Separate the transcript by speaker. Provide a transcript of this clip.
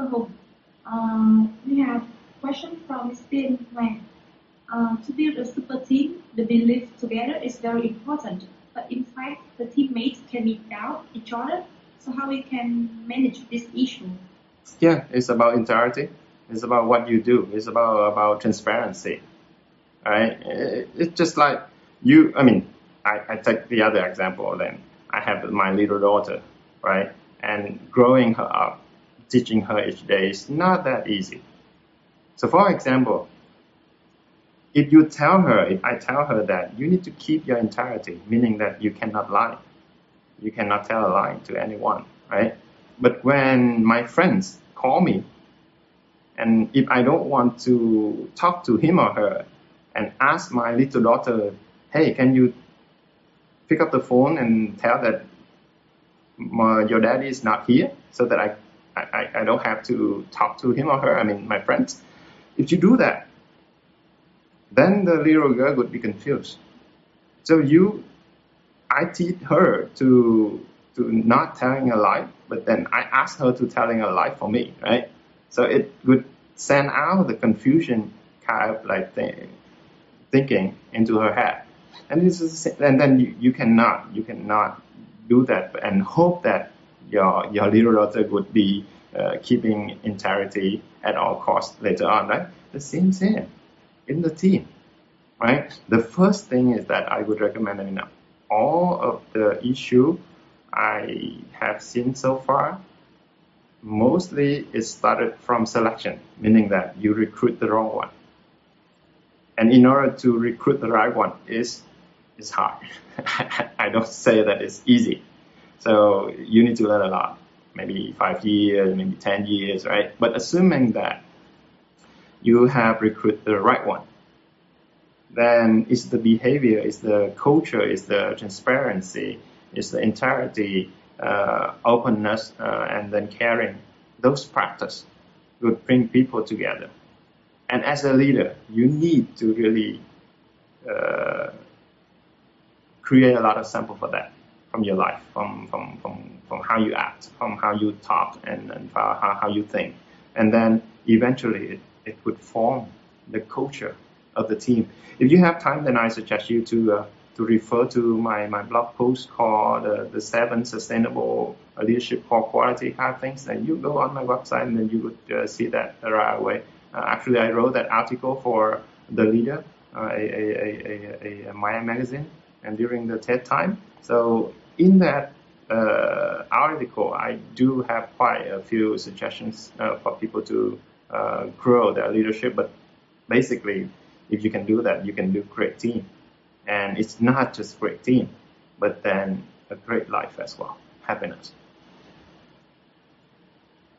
Speaker 1: Hong. Uh, we have question from. Tiên Wang. Uh, to build a super team, the belief together is very important. But in fact, the teammates can be doubt each other. So how we can manage this issue?
Speaker 2: Yeah, it's about integrity. It's about what you do. It's about about transparency. Right? It's just like you. I mean, I, I take the other example. Then I have my little daughter, right? And growing her up, teaching her each day is not that easy. So, for example, if you tell her, if I tell her that you need to keep your integrity, meaning that you cannot lie, you cannot tell a lie to anyone, right? But when my friends call me, and if I don't want to talk to him or her, and ask my little daughter, hey, can you pick up the phone and tell that my, your daddy is not here, so that I, I, I don't have to talk to him or her, I mean my friends. If you do that, then the little girl would be confused. So you, I teach her to to not telling a lie, but then I ask her to telling a lie for me, right? So it would send out the confusion kind of like th- thinking into her head, and this is and then you, you cannot you cannot do that and hope that your your little daughter would be uh, keeping integrity at all costs later on, right? The same thing in the team, right? The first thing is that I would recommend, I mean, all of the issue I have seen so far, mostly it started from selection, meaning that you recruit the wrong one. And in order to recruit the right one is is hard. I don't say that it's easy. So you need to learn a lot, maybe five years, maybe 10 years, right? But assuming that you have recruited the right one. Then it's the behavior, it's the culture, it's the transparency, it's the integrity, uh, openness, uh, and then caring. Those practices would bring people together. And as a leader, you need to really uh, create a lot of sample for that from your life, from, from, from, from how you act, from how you talk, and, and how, how you think. And then eventually it it would form the culture of the team. If you have time, then I suggest you to uh, to refer to my, my blog post called uh, the seven sustainable leadership core quality kind of things. And you go on my website and then you would uh, see that right away. Uh, actually, I wrote that article for the leader, uh, a, a, a, a, Maya magazine, and during the TED time. So in that uh, article, I do have quite a few suggestions for people to uh, grow their leadership. But basically, if you can do that, you can do great team. And it's not just great team, but then a great life as well, happiness.